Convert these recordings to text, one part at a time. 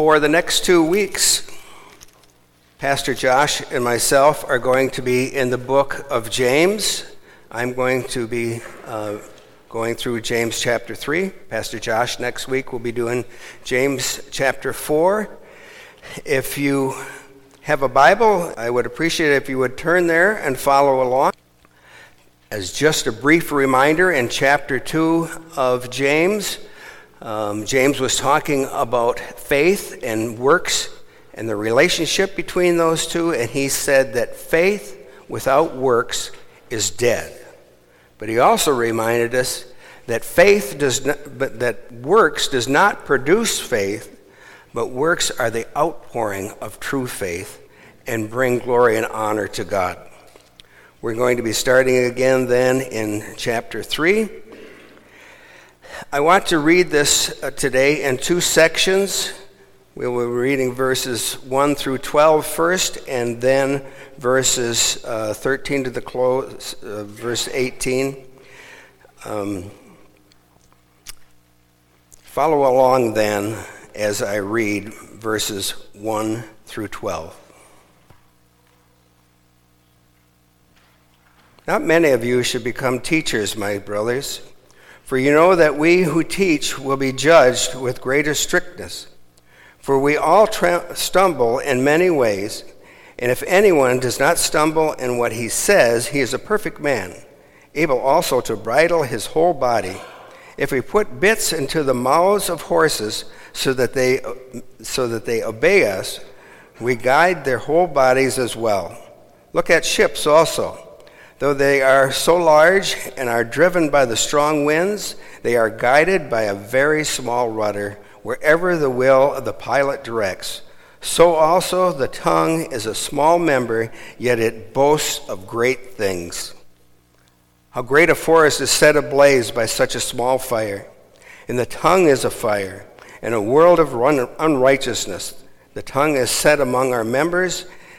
For the next two weeks, Pastor Josh and myself are going to be in the book of James. I'm going to be uh, going through James chapter 3. Pastor Josh next week will be doing James chapter 4. If you have a Bible, I would appreciate it if you would turn there and follow along. As just a brief reminder, in chapter 2 of James, um, James was talking about faith and works and the relationship between those two, and he said that faith without works is dead. But he also reminded us that faith does not, but that works does not produce faith, but works are the outpouring of true faith and bring glory and honor to God. We're going to be starting again then in chapter 3 I want to read this uh, today in two sections. We will be reading verses 1 through 12 first, and then verses uh, 13 to the close, uh, verse 18. Um, follow along then as I read verses 1 through 12. Not many of you should become teachers, my brothers for you know that we who teach will be judged with greater strictness. For we all tra- stumble in many ways, and if anyone does not stumble in what he says, he is a perfect man, able also to bridle his whole body. If we put bits into the mouths of horses so that they, so that they obey us, we guide their whole bodies as well. Look at ships also. Though they are so large and are driven by the strong winds, they are guided by a very small rudder wherever the will of the pilot directs. So also the tongue is a small member, yet it boasts of great things. How great a forest is set ablaze by such a small fire. And the tongue is a fire, and a world of unrighteousness. The tongue is set among our members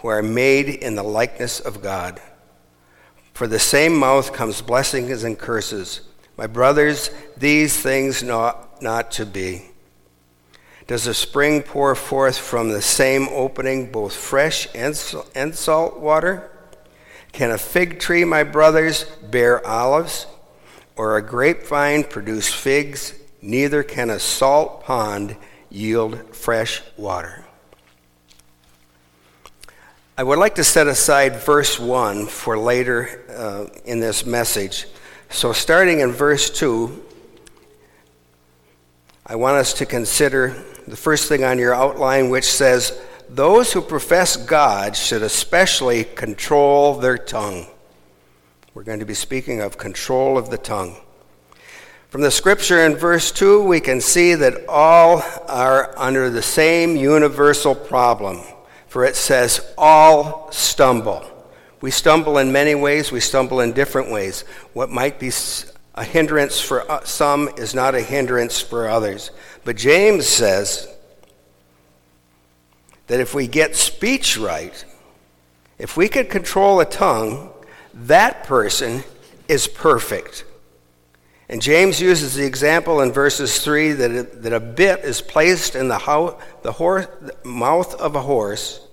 who are made in the likeness of God. For the same mouth comes blessings and curses. My brothers, these things not, not to be. Does a spring pour forth from the same opening both fresh and salt water? Can a fig tree, my brothers, bear olives? Or a grapevine produce figs? Neither can a salt pond yield fresh water. I would like to set aside verse 1 for later uh, in this message. So, starting in verse 2, I want us to consider the first thing on your outline, which says, Those who profess God should especially control their tongue. We're going to be speaking of control of the tongue. From the scripture in verse 2, we can see that all are under the same universal problem for it says, All stumble. We stumble in many ways, we stumble in different ways. What might be a hindrance for uh, some is not a hindrance for others. But James says that if we get speech right, if we can control a tongue, that person is perfect. And James uses the example in verses 3 that, it, that a bit is placed in the, ho- the, horse, the mouth of a horse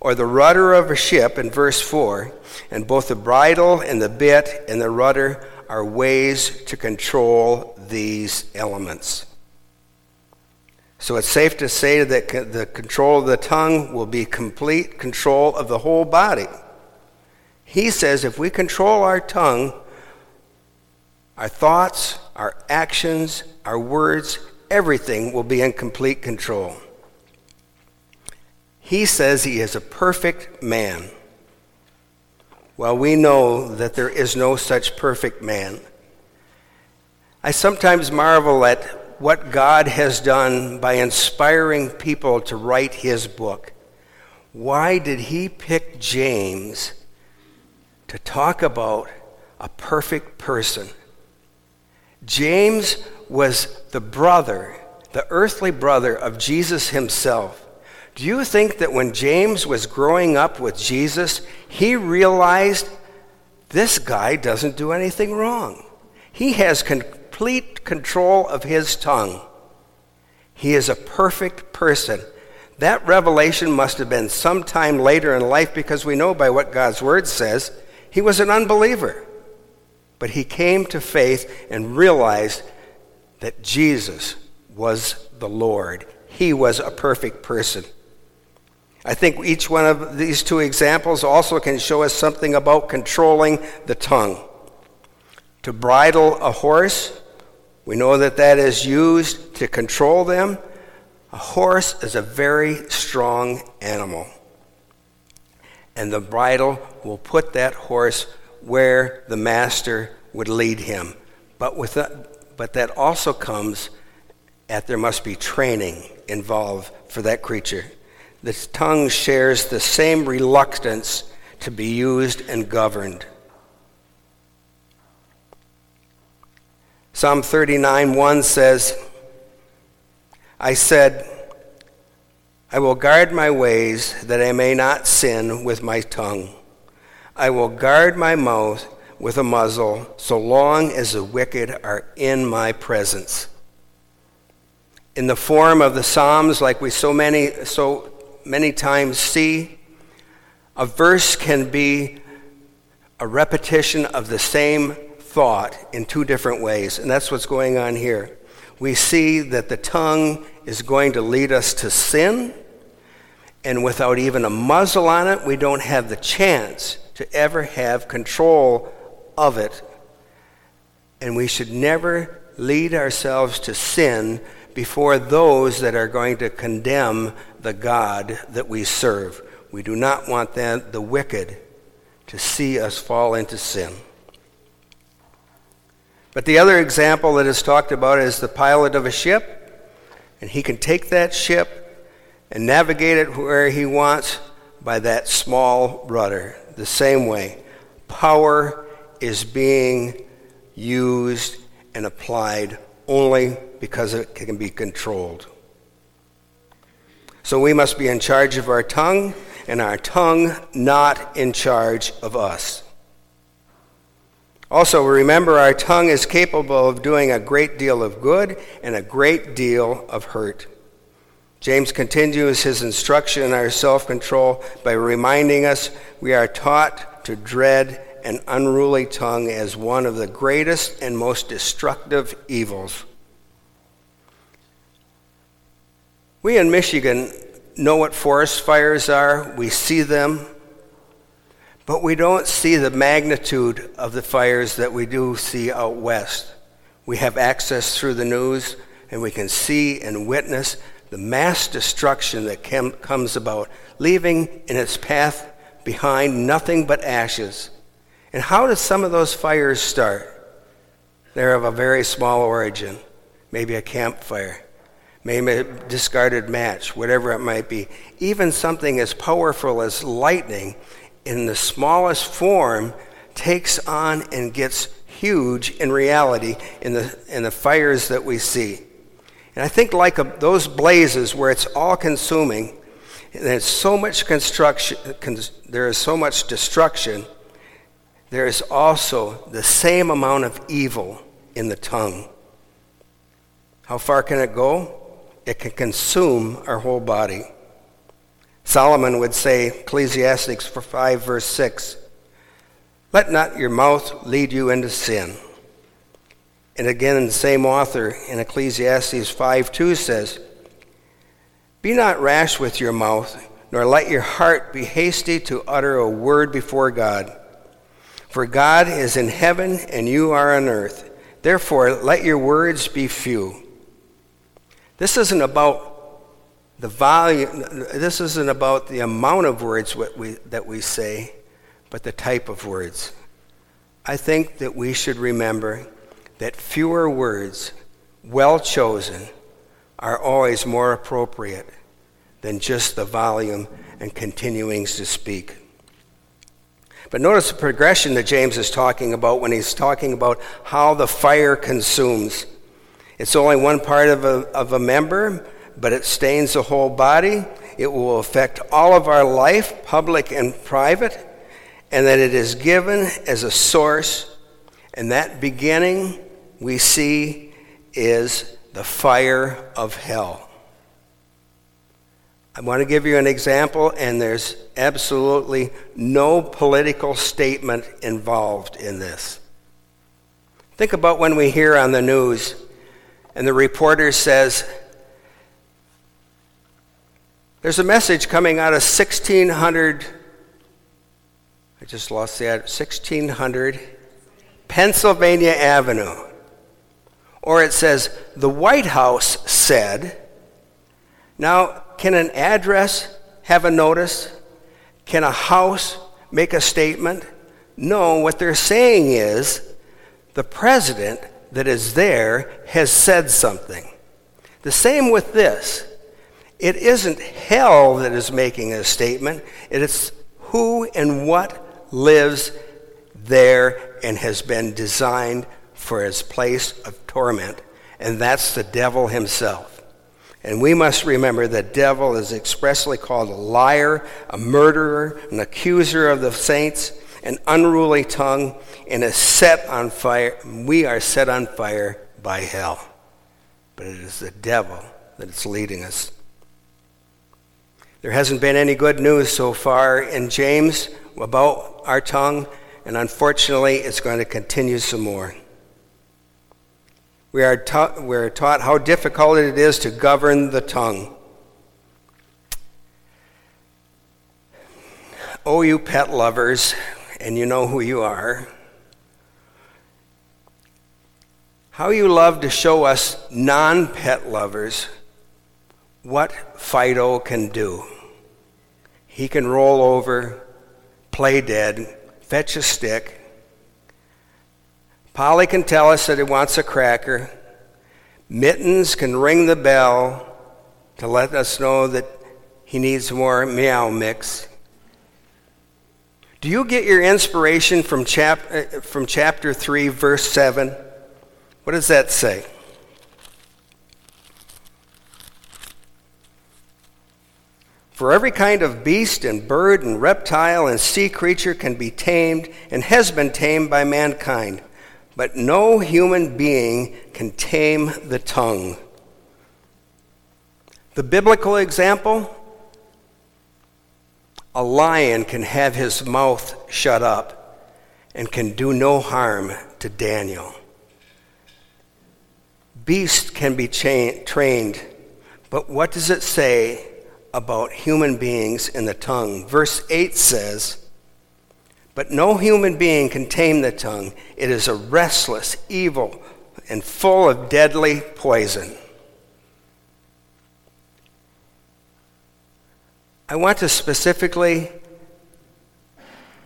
or the rudder of a ship in verse 4. And both the bridle and the bit and the rudder are ways to control these elements. So it's safe to say that the control of the tongue will be complete control of the whole body. He says if we control our tongue, our thoughts, our actions, our words, everything will be in complete control. He says he is a perfect man. Well, we know that there is no such perfect man. I sometimes marvel at what God has done by inspiring people to write his book, why did he pick James to talk about a perfect person? James was the brother, the earthly brother of Jesus himself. Do you think that when James was growing up with Jesus, he realized this guy doesn't do anything wrong? He has complete control of his tongue. He is a perfect person. That revelation must have been sometime later in life because we know by what God's word says he was an unbeliever. But he came to faith and realized that Jesus was the Lord. He was a perfect person. I think each one of these two examples also can show us something about controlling the tongue. To bridle a horse, we know that that is used to control them. A horse is a very strong animal. And the bridle will put that horse where the master would lead him. But, with that, but that also comes at there must be training involved for that creature. The tongue shares the same reluctance to be used and governed. Psalm 39 1 says, I said, I will guard my ways that I may not sin with my tongue. I will guard my mouth with a muzzle so long as the wicked are in my presence. In the form of the Psalms, like we so many, so many times see, a verse can be a repetition of the same thought in two different ways, and that's what's going on here. We see that the tongue is going to lead us to sin, and without even a muzzle on it, we don't have the chance to ever have control of it. And we should never lead ourselves to sin before those that are going to condemn the God that we serve. We do not want that, the wicked to see us fall into sin. But the other example that is talked about is the pilot of a ship, and he can take that ship and navigate it where he wants by that small rudder. The same way, power is being used and applied only because it can be controlled. So we must be in charge of our tongue, and our tongue not in charge of us. Also, remember our tongue is capable of doing a great deal of good and a great deal of hurt. James continues his instruction in our self control by reminding us we are taught to dread an unruly tongue as one of the greatest and most destructive evils. We in Michigan know what forest fires are, we see them, but we don't see the magnitude of the fires that we do see out west. We have access through the news, and we can see and witness the mass destruction that comes about, leaving in its path behind nothing but ashes. And how do some of those fires start? They're of a very small origin, maybe a campfire, maybe a discarded match, whatever it might be. Even something as powerful as lightning, in the smallest form, takes on and gets huge in reality in the, in the fires that we see. And I think, like a, those blazes where it's all consuming, and there's so much construction, there is so much destruction there is also the same amount of evil in the tongue. How far can it go? It can consume our whole body. Solomon would say, Ecclesiastes 5, verse 6, Let not your mouth lead you into sin. And again, the same author in Ecclesiastes 5, 2 says, Be not rash with your mouth, nor let your heart be hasty to utter a word before God. For God is in heaven and you are on earth. Therefore, let your words be few. This isn't about the volume, this isn't about the amount of words we, that we say, but the type of words. I think that we should remember that fewer words well chosen, are always more appropriate than just the volume and continuing to speak. But notice the progression that James is talking about when he's talking about how the fire consumes. It's only one part of a, of a member, but it stains the whole body. It will affect all of our life, public and private, and that it is given as a source. And that beginning we see is the fire of hell. I want to give you an example, and there's absolutely no political statement involved in this. Think about when we hear on the news, and the reporter says, There's a message coming out of 1600, I just lost that, 1600 Pennsylvania Avenue. Or it says, The White House said, now, can an address have a notice? Can a house make a statement? No, what they're saying is the president that is there has said something. The same with this. It isn't hell that is making a statement, it is who and what lives there and has been designed for his place of torment, and that's the devil himself. And we must remember the devil is expressly called a liar, a murderer, an accuser of the saints, an unruly tongue, and is set on fire. We are set on fire by hell. But it is the devil that is leading us. There hasn't been any good news so far in James about our tongue, and unfortunately, it's going to continue some more. We are, ta- we are taught how difficult it is to govern the tongue. Oh, you pet lovers, and you know who you are. How you love to show us non pet lovers what Fido can do. He can roll over, play dead, fetch a stick, Polly can tell us that he wants a cracker. Mittens can ring the bell to let us know that he needs more meow mix. Do you get your inspiration from, chap- uh, from chapter 3, verse 7? What does that say? For every kind of beast and bird and reptile and sea creature can be tamed and has been tamed by mankind but no human being can tame the tongue. The biblical example a lion can have his mouth shut up and can do no harm to Daniel. Beasts can be cha- trained, but what does it say about human beings in the tongue? Verse 8 says, but no human being can tame the tongue. It is a restless, evil, and full of deadly poison. I want to specifically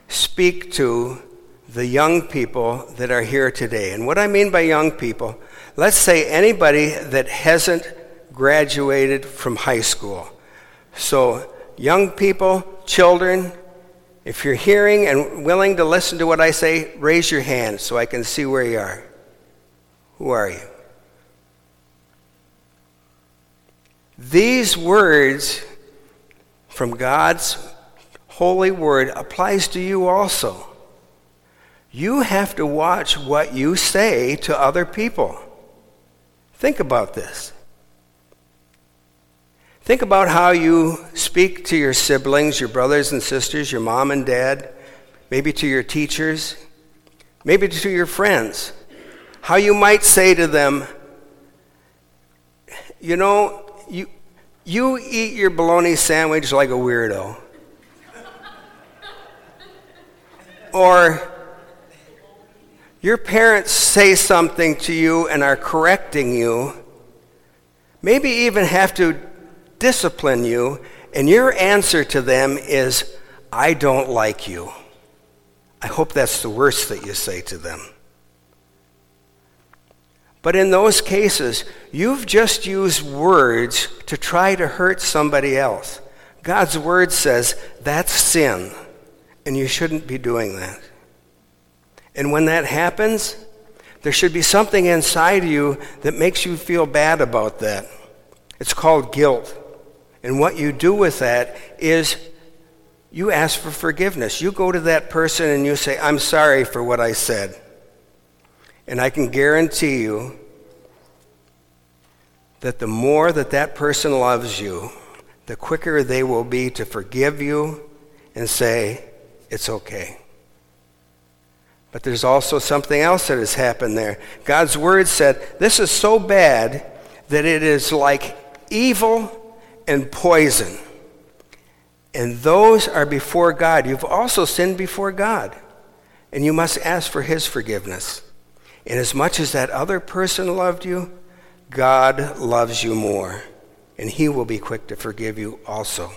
speak to the young people that are here today. And what I mean by young people, let's say anybody that hasn't graduated from high school. So, young people, children, if you're hearing and willing to listen to what I say, raise your hand so I can see where you are. Who are you? These words from God's holy word applies to you also. You have to watch what you say to other people. Think about this. Think about how you speak to your siblings, your brothers and sisters, your mom and dad, maybe to your teachers, maybe to your friends. How you might say to them, you know, you, you eat your bologna sandwich like a weirdo. or your parents say something to you and are correcting you, maybe even have to discipline you, and your answer to them is, I don't like you. I hope that's the worst that you say to them. But in those cases, you've just used words to try to hurt somebody else. God's word says that's sin, and you shouldn't be doing that. And when that happens, there should be something inside you that makes you feel bad about that. It's called guilt. And what you do with that is you ask for forgiveness. You go to that person and you say, I'm sorry for what I said. And I can guarantee you that the more that that person loves you, the quicker they will be to forgive you and say, It's okay. But there's also something else that has happened there. God's word said, This is so bad that it is like evil and poison. And those are before God. You've also sinned before God. And you must ask for his forgiveness. And as much as that other person loved you, God loves you more. And he will be quick to forgive you also.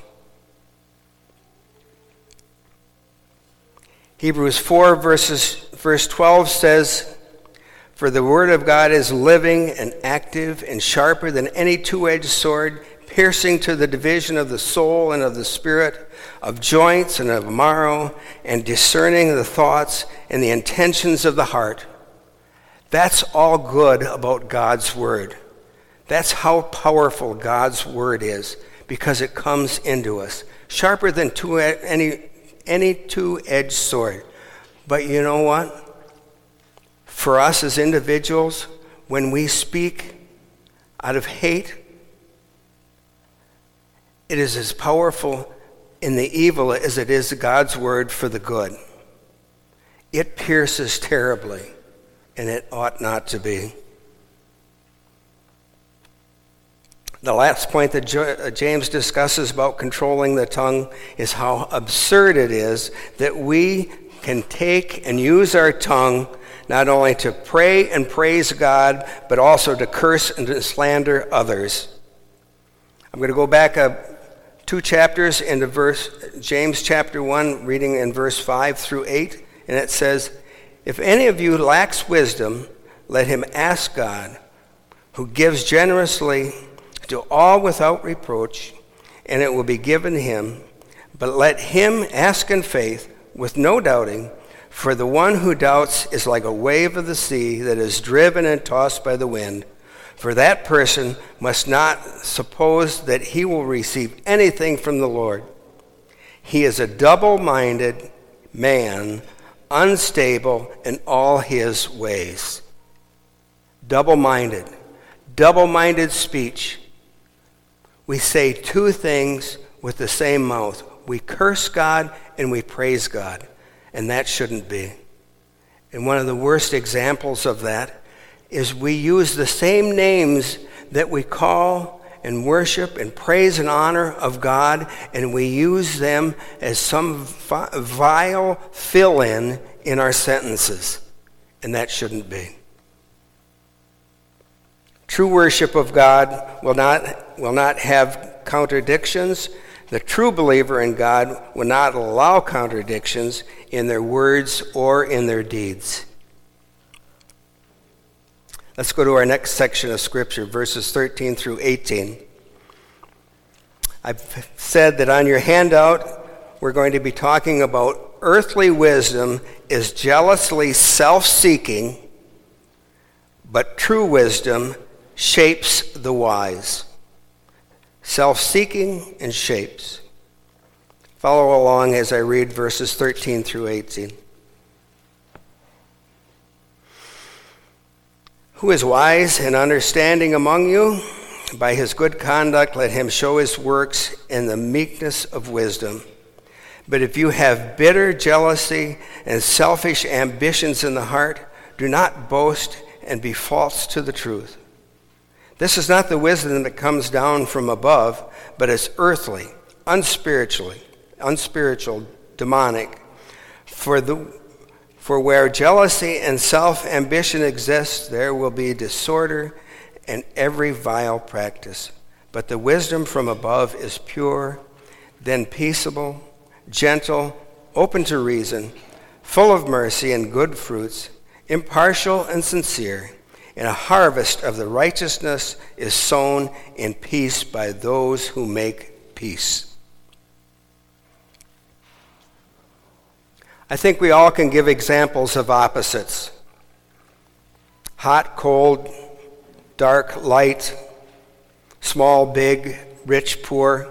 Hebrews 4, verses, verse 12 says, For the word of God is living and active and sharper than any two edged sword, piercing to the division of the soul and of the spirit, of joints and of marrow, and discerning the thoughts and the intentions of the heart. That's all good about God's word. That's how powerful God's word is because it comes into us, sharper than two, any any two edged sword. But you know what? For us as individuals, when we speak out of hate, it is as powerful in the evil as it is God's word for the good. It pierces terribly, and it ought not to be. The last point that uh, James discusses about controlling the tongue is how absurd it is that we can take and use our tongue not only to pray and praise God, but also to curse and to slander others. I'm going to go back up two chapters into verse James chapter 1, reading in verse 5 through 8, and it says, If any of you lacks wisdom, let him ask God, who gives generously to all without reproach, and it will be given him. But let him ask in faith, with no doubting, for the one who doubts is like a wave of the sea that is driven and tossed by the wind. For that person must not suppose that he will receive anything from the Lord. He is a double minded man, unstable in all his ways. Double minded, double minded speech we say two things with the same mouth. We curse God and we praise God, and that shouldn't be. And one of the worst examples of that is we use the same names that we call and worship and praise and honor of God, and we use them as some vile fill in in our sentences. And that shouldn't be. True worship of God will not, will not have contradictions. The true believer in God will not allow contradictions in their words or in their deeds. Let's go to our next section of Scripture, verses 13 through 18. I've said that on your handout, we're going to be talking about earthly wisdom is jealously self seeking, but true wisdom shapes the wise. Self seeking and shapes. Follow along as I read verses 13 through 18. Who is wise and understanding among you? By his good conduct, let him show his works in the meekness of wisdom. But if you have bitter jealousy and selfish ambitions in the heart, do not boast and be false to the truth. This is not the wisdom that comes down from above, but it's earthly, unspiritually, unspiritual, demonic. For the for where jealousy and self ambition exist, there will be disorder and every vile practice. But the wisdom from above is pure, then peaceable, gentle, open to reason, full of mercy and good fruits, impartial and sincere. and a harvest of the righteousness is sown in peace by those who make peace. I think we all can give examples of opposites hot, cold, dark, light, small, big, rich, poor.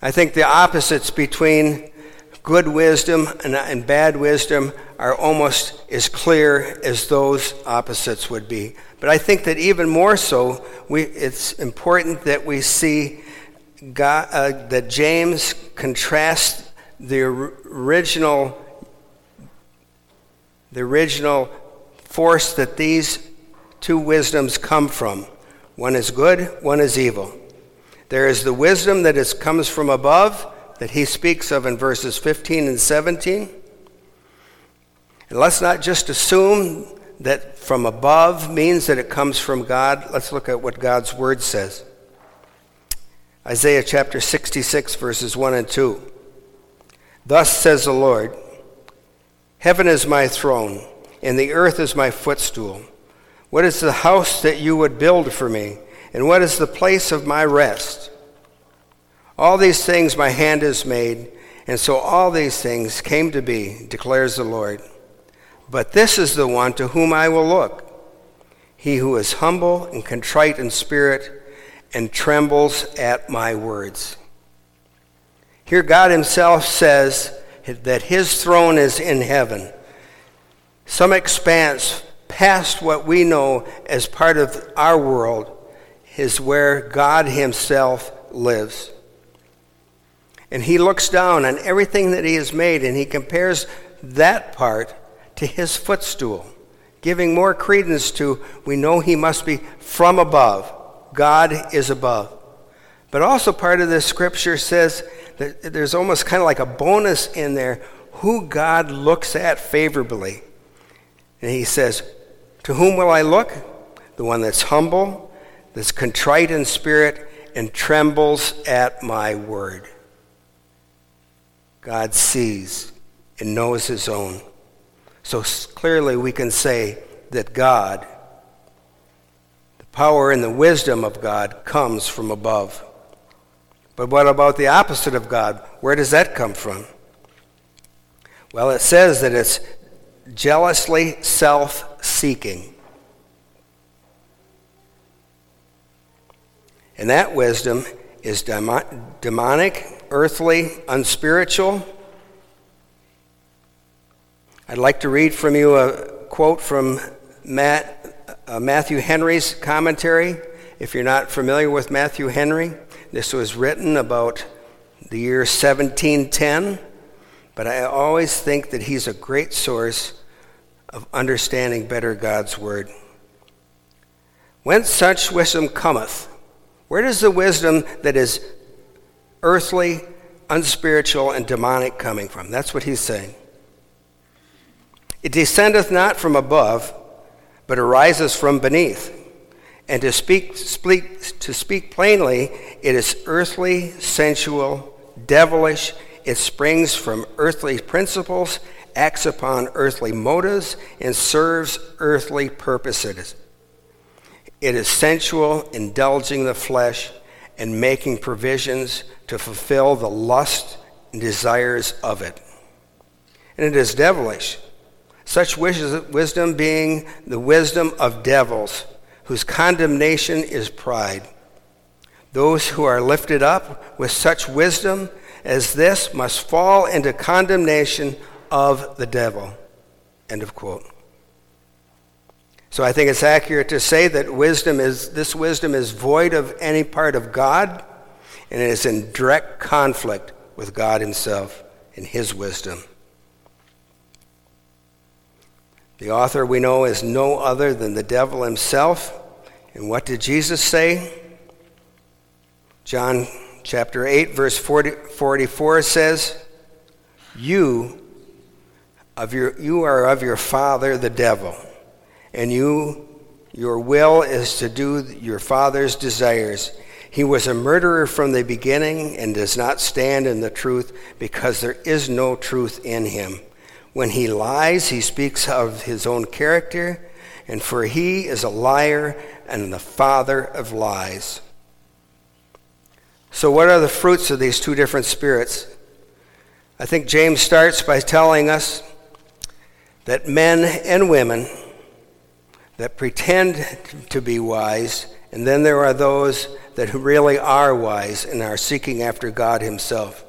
I think the opposites between good wisdom and, and, bad wisdom are almost as clear as those opposites would be. But I think that even more so, we, it's important that we see God, uh, that James contrasts the original, the original force that these two wisdoms come from. One is good, one is evil. There is the wisdom that is, comes from above, that he speaks of in verses 15 and 17. And let's not just assume that from above means that it comes from God. Let's look at what God's word says. Isaiah chapter 66, verses 1 and 2. Thus says the Lord Heaven is my throne, and the earth is my footstool. What is the house that you would build for me? And what is the place of my rest? All these things my hand has made, and so all these things came to be, declares the Lord. But this is the one to whom I will look he who is humble and contrite in spirit and trembles at my words. Here, God Himself says that His throne is in heaven, some expanse past what we know as part of our world is where God Himself lives. And He looks down on everything that He has made and He compares that part to His footstool, giving more credence to we know He must be from above. God is above. But also, part of this scripture says there's almost kind of like a bonus in there who God looks at favorably. And He says, To whom will I look? The one that's humble that's contrite in spirit and trembles at my word. God sees and knows his own. So clearly we can say that God, the power and the wisdom of God, comes from above. But what about the opposite of God? Where does that come from? Well, it says that it's jealously self seeking. And that wisdom is demonic, earthly, unspiritual. I'd like to read from you a quote from Matt, uh, Matthew Henry's commentary. If you're not familiar with Matthew Henry, this was written about the year 1710, but I always think that he's a great source of understanding better God's Word. Whence such wisdom cometh, where does the wisdom that is earthly, unspiritual, and demonic coming from? That's what he's saying. It descendeth not from above, but arises from beneath. And to speak, speak, to speak plainly, it is earthly, sensual, devilish. It springs from earthly principles, acts upon earthly motives, and serves earthly purposes. It is sensual, indulging the flesh, and making provisions to fulfill the lust and desires of it. And it is devilish, such wisdom being the wisdom of devils, whose condemnation is pride. Those who are lifted up with such wisdom as this must fall into condemnation of the devil. End of quote. So I think it's accurate to say that wisdom is this wisdom is void of any part of God and it is in direct conflict with God himself and his wisdom. The author we know is no other than the devil himself. And what did Jesus say? John chapter 8 verse 40, 44 says, "You of your you are of your father the devil." and you your will is to do your father's desires. He was a murderer from the beginning and does not stand in the truth because there is no truth in him. When he lies, he speaks of his own character, and for he is a liar and the father of lies. So, what are the fruits of these two different spirits? I think James starts by telling us that men and women that pretend to be wise, and then there are those that really are wise and are seeking after God Himself.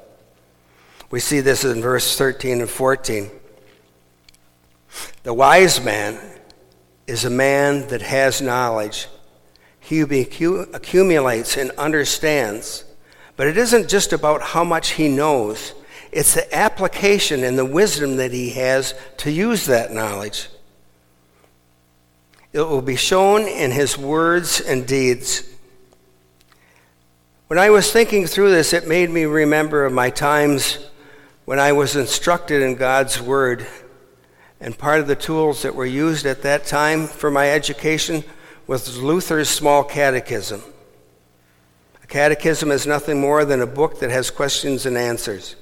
We see this in verse 13 and 14. The wise man is a man that has knowledge. He accumulates and understands. But it isn't just about how much he knows, it's the application and the wisdom that he has to use that knowledge. It will be shown in his words and deeds. When I was thinking through this, it made me remember my times when I was instructed in God's Word and part of the tools that were used at that time for my education was Luther's Small Catechism. A catechism is nothing more than a book that has questions and answers.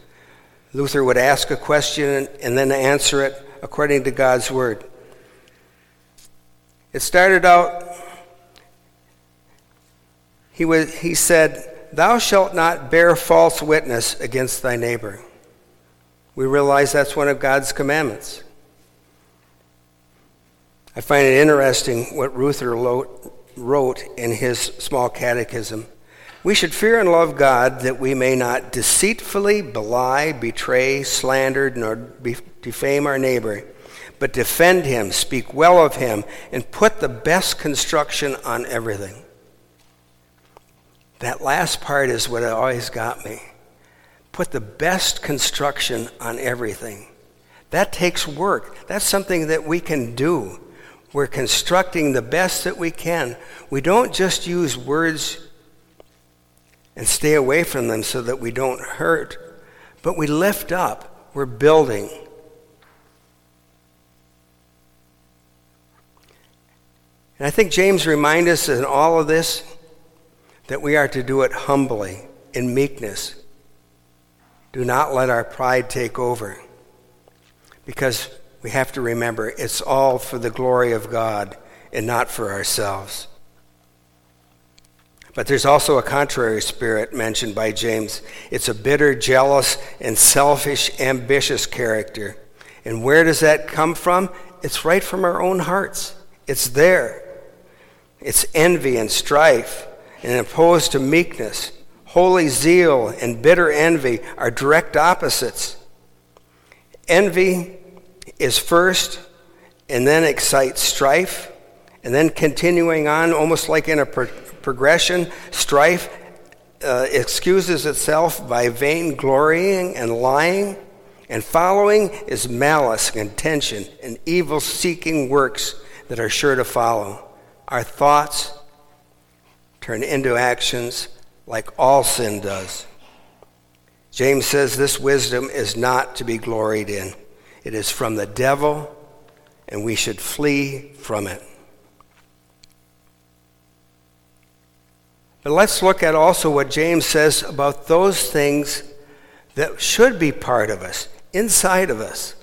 Luther would ask a question and then answer it according to God's Word. It started out, he, was, he said, Thou shalt not bear false witness against thy neighbor. We realize that's one of God's commandments. I find it interesting what Luther wrote in his small catechism. We should fear and love God that we may not deceitfully belie, betray, slander, nor defame our neighbor, but defend him, speak well of him, and put the best construction on everything. That last part is what always got me. Put the best construction on everything. That takes work. That's something that we can do. We're constructing the best that we can. We don't just use words and stay away from them so that we don't hurt, but we lift up. We're building. And I think James reminds us in all of this that we are to do it humbly, in meekness. Do not let our pride take over. Because we have to remember it's all for the glory of God and not for ourselves. But there's also a contrary spirit mentioned by James. It's a bitter, jealous, and selfish, ambitious character. And where does that come from? It's right from our own hearts. It's there. It's envy and strife, and opposed to meekness. Holy zeal and bitter envy are direct opposites. Envy is first and then excites strife, and then continuing on, almost like in a pro- progression, strife uh, excuses itself by vainglorying and lying, and following is malice, contention, and evil seeking works that are sure to follow. Our thoughts turn into actions like all sin does. James says this wisdom is not to be gloried in. It is from the devil, and we should flee from it. But let's look at also what James says about those things that should be part of us, inside of us.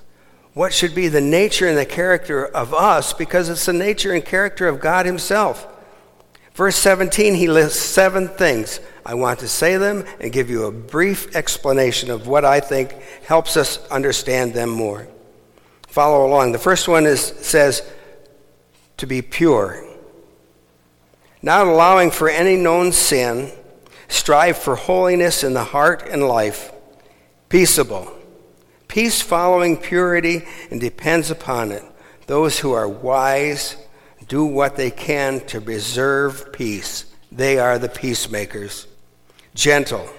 What should be the nature and the character of us, because it's the nature and character of God Himself. Verse 17, he lists seven things. I want to say them and give you a brief explanation of what I think helps us understand them more follow along. The first one is, says to be pure. Not allowing for any known sin, strive for holiness in the heart and life. Peaceable. Peace following purity and depends upon it. Those who are wise do what they can to preserve peace. They are the peacemakers. Gentle.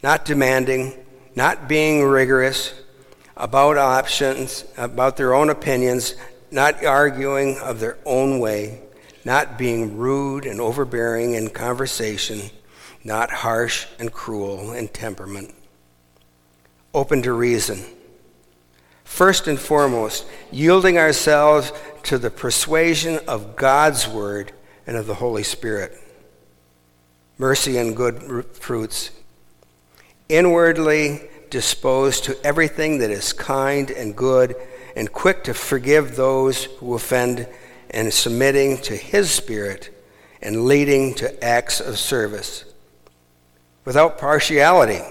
Not demanding, not being rigorous, about options, about their own opinions, not arguing of their own way, not being rude and overbearing in conversation, not harsh and cruel in temperament. Open to reason. First and foremost, yielding ourselves to the persuasion of God's Word and of the Holy Spirit. Mercy and good fruits. Inwardly disposed to everything that is kind and good, and quick to forgive those who offend, and submitting to His Spirit and leading to acts of service. Without partiality,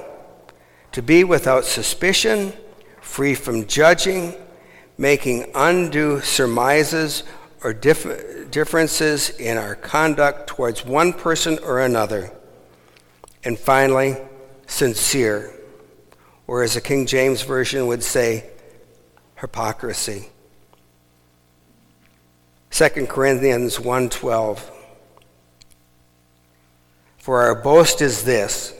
to be without suspicion, free from judging, making undue surmises or dif- differences in our conduct towards one person or another. And finally, sincere, or as the King James Version would say, hypocrisy. 2 Corinthians 1:12 For our boast is this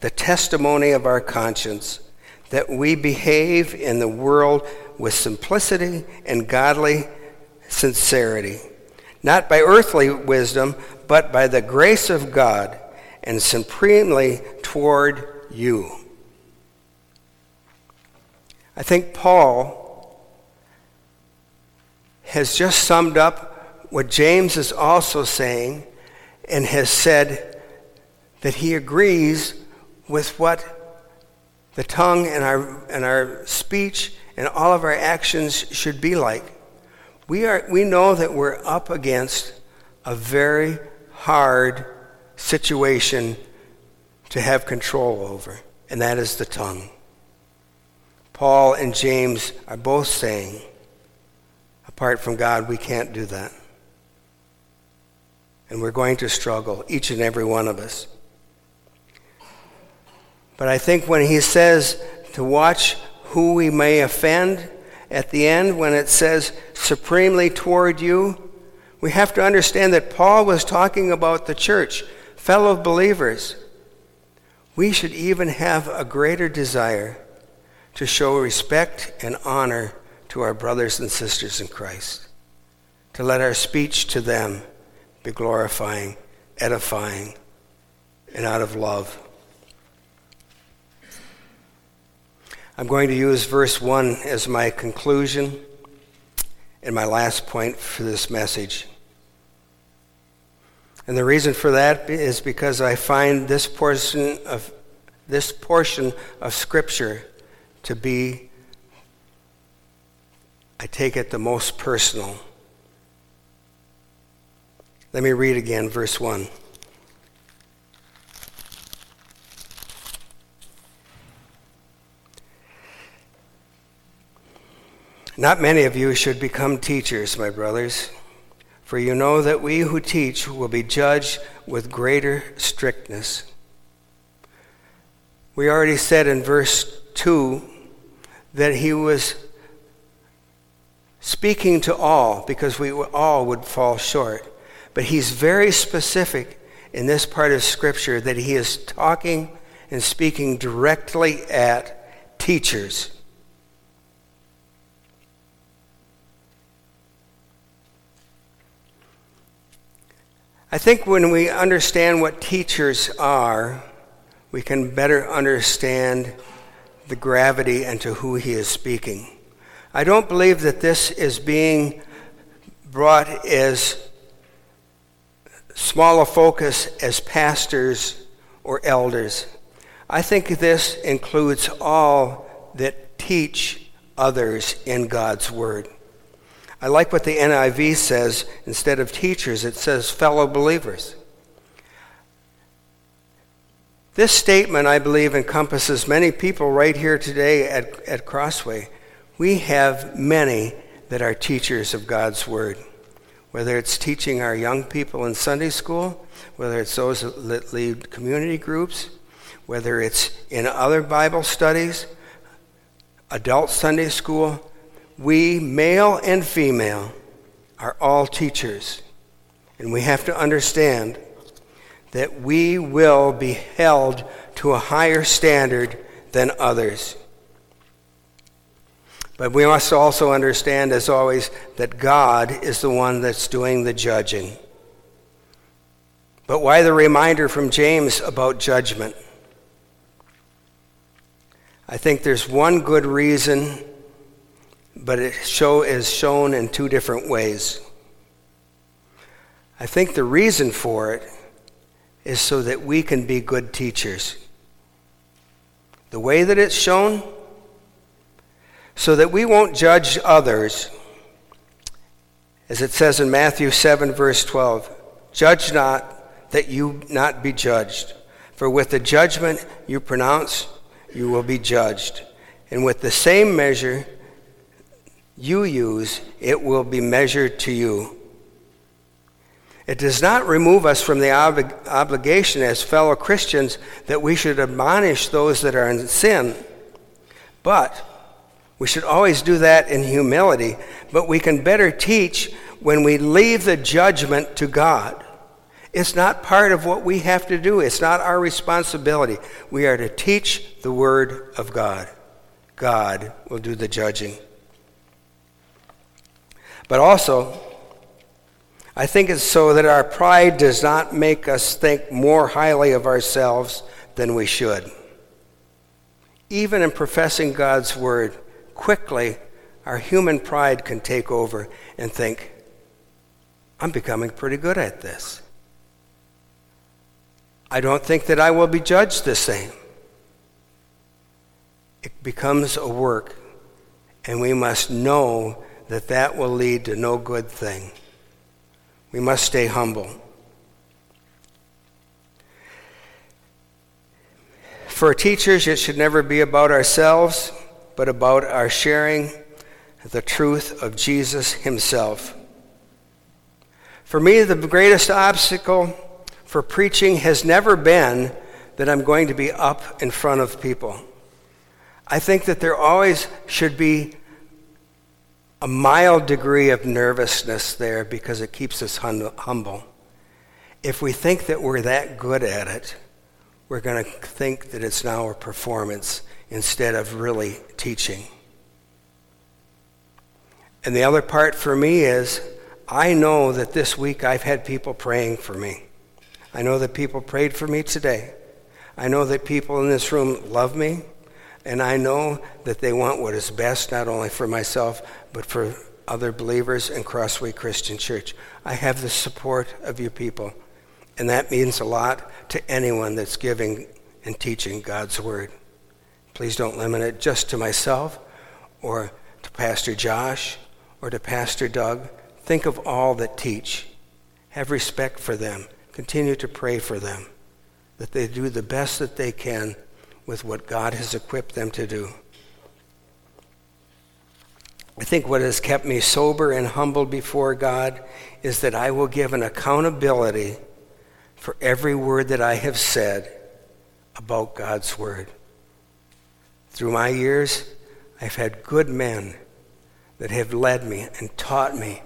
the testimony of our conscience that we behave in the world with simplicity and godly sincerity. Not by earthly wisdom but by the grace of God and supremely toward you I think Paul has just summed up what James is also saying and has said that he agrees with what the tongue and our, and our speech and all of our actions should be like. We, are, we know that we're up against a very hard situation to have control over, and that is the tongue. Paul and James are both saying, Apart from God, we can't do that. And we're going to struggle, each and every one of us. But I think when he says to watch who we may offend at the end, when it says supremely toward you, we have to understand that Paul was talking about the church, fellow believers. We should even have a greater desire to show respect and honor to our brothers and sisters in Christ, to let our speech to them be glorifying, edifying, and out of love. I'm going to use verse 1 as my conclusion and my last point for this message. And the reason for that is because I find this portion of this portion of scripture to be I take it the most personal. Let me read again, verse 1. Not many of you should become teachers, my brothers, for you know that we who teach will be judged with greater strictness. We already said in verse 2 that he was speaking to all because we all would fall short. But he's very specific in this part of Scripture that he is talking and speaking directly at teachers. I think when we understand what teachers are, we can better understand the gravity and to who he is speaking. I don't believe that this is being brought as small a focus as pastors or elders. I think this includes all that teach others in God's Word. I like what the NIV says. Instead of teachers, it says fellow believers. This statement, I believe, encompasses many people right here today at, at Crossway we have many that are teachers of God's Word. Whether it's teaching our young people in Sunday school, whether it's those that lead community groups, whether it's in other Bible studies, adult Sunday school, we, male and female, are all teachers. And we have to understand that we will be held to a higher standard than others. But we must also understand, as always, that God is the one that's doing the judging. But why the reminder from James about judgment? I think there's one good reason, but it show, is shown in two different ways. I think the reason for it is so that we can be good teachers. The way that it's shown so that we won't judge others As it says in Matthew 7, verse 12 Judge not that you not be judged, for with the judgment you pronounce, you will be judged. And with the same measure you use, it will be measured to you. It does not remove us from the ob- obligation as fellow Christians that we should admonish those that are in sin. But we should always do that in humility. But we can better teach when we leave the judgment to God. It's not part of what we have to do, it's not our responsibility. We are to teach the Word of God. God will do the judging. But also, I think it's so that our pride does not make us think more highly of ourselves than we should. Even in professing God's word, quickly our human pride can take over and think, I'm becoming pretty good at this. I don't think that I will be judged the same. It becomes a work, and we must know that that will lead to no good thing. We must stay humble. For teachers, it should never be about ourselves, but about our sharing the truth of Jesus Himself. For me, the greatest obstacle for preaching has never been that I'm going to be up in front of people. I think that there always should be a mild degree of nervousness there because it keeps us hum- humble. If we think that we're that good at it, we're going to think that it's now a performance instead of really teaching. And the other part for me is I know that this week I've had people praying for me. I know that people prayed for me today. I know that people in this room love me. And I know that they want what is best, not only for myself, but for other believers in Crossway Christian Church. I have the support of you people. And that means a lot to anyone that's giving and teaching God's Word. Please don't limit it just to myself or to Pastor Josh or to Pastor Doug. Think of all that teach. Have respect for them. Continue to pray for them that they do the best that they can with what God has equipped them to do. I think what has kept me sober and humble before God is that I will give an accountability for every word that I have said about God's Word. Through my years, I've had good men that have led me and taught me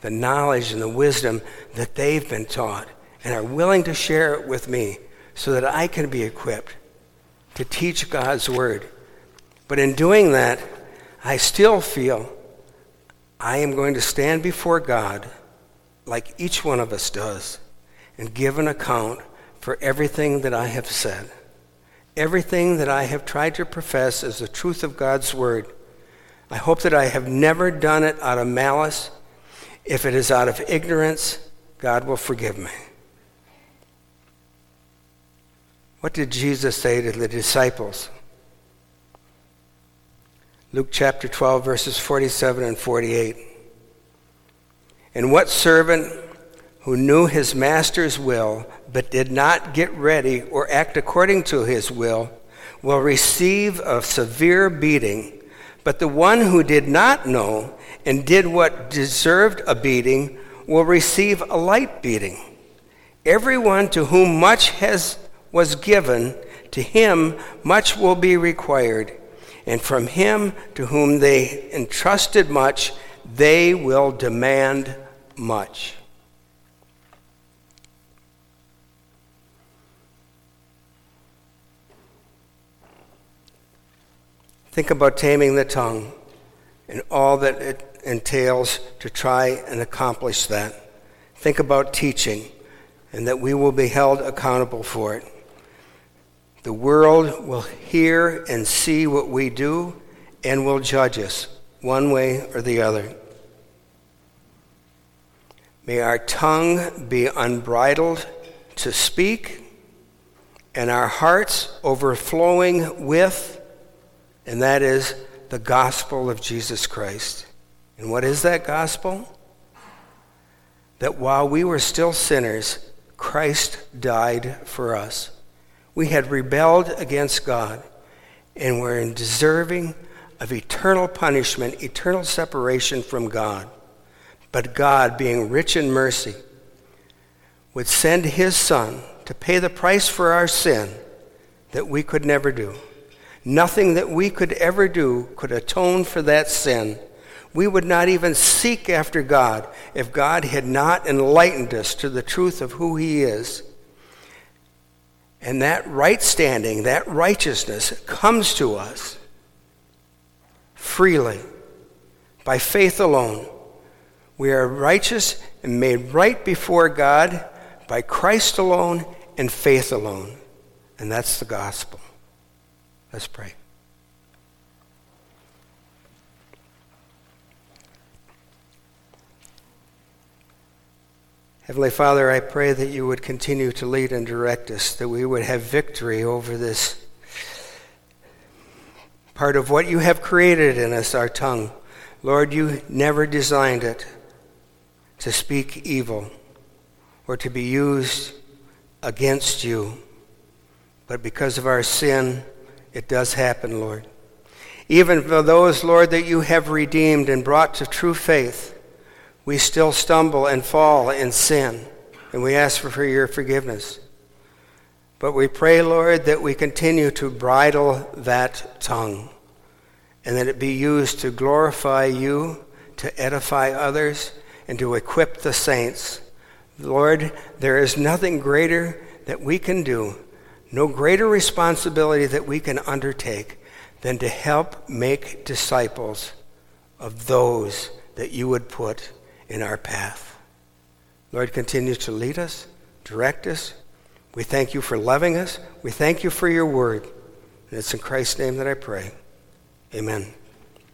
the knowledge and the wisdom that they've been taught and are willing to share it with me so that I can be equipped to teach God's Word. But in doing that, I still feel I am going to stand before God, like each one of us does, and give an account for everything that I have said. Everything that I have tried to profess as the truth of God's Word. I hope that I have never done it out of malice. If it is out of ignorance, God will forgive me. What did Jesus say to the disciples? Luke chapter 12, verses 47 and 48. And what servant who knew his master's will, but did not get ready or act according to his will, will receive a severe beating. But the one who did not know and did what deserved a beating will receive a light beating. Everyone to whom much has was given, to him much will be required. And from him to whom they entrusted much, they will demand much. Think about taming the tongue and all that it entails to try and accomplish that. Think about teaching and that we will be held accountable for it. The world will hear and see what we do and will judge us one way or the other. May our tongue be unbridled to speak and our hearts overflowing with, and that is the gospel of Jesus Christ. And what is that gospel? that while we were still sinners, Christ died for us. We had rebelled against God and were deserving of eternal punishment, eternal separation from God. But God, being rich in mercy, would send his Son to pay the price for our sin that we could never do. Nothing that we could ever do could atone for that sin. We would not even seek after God if God had not enlightened us to the truth of who He is. And that right standing, that righteousness comes to us freely by faith alone. We are righteous and made right before God by Christ alone and faith alone. And that's the gospel. Let's pray. Heavenly Father, I pray that you would continue to lead and direct us, that we would have victory over this part of what you have created in us, our tongue. Lord, you never designed it to speak evil or to be used against you. But because of our sin, it does happen, Lord. Even for those, Lord, that you have redeemed and brought to true faith, we still stumble and fall in sin, and we ask for your forgiveness. But we pray, Lord, that we continue to bridle that tongue and that it be used to glorify you, to edify others, and to equip the saints. Lord, there is nothing greater that we can do no greater responsibility that we can undertake than to help make disciples of those that you would put in our path. Lord, continue to lead us, direct us. We thank you for loving us. We thank you for your word. And it's in Christ's name that I pray. Amen.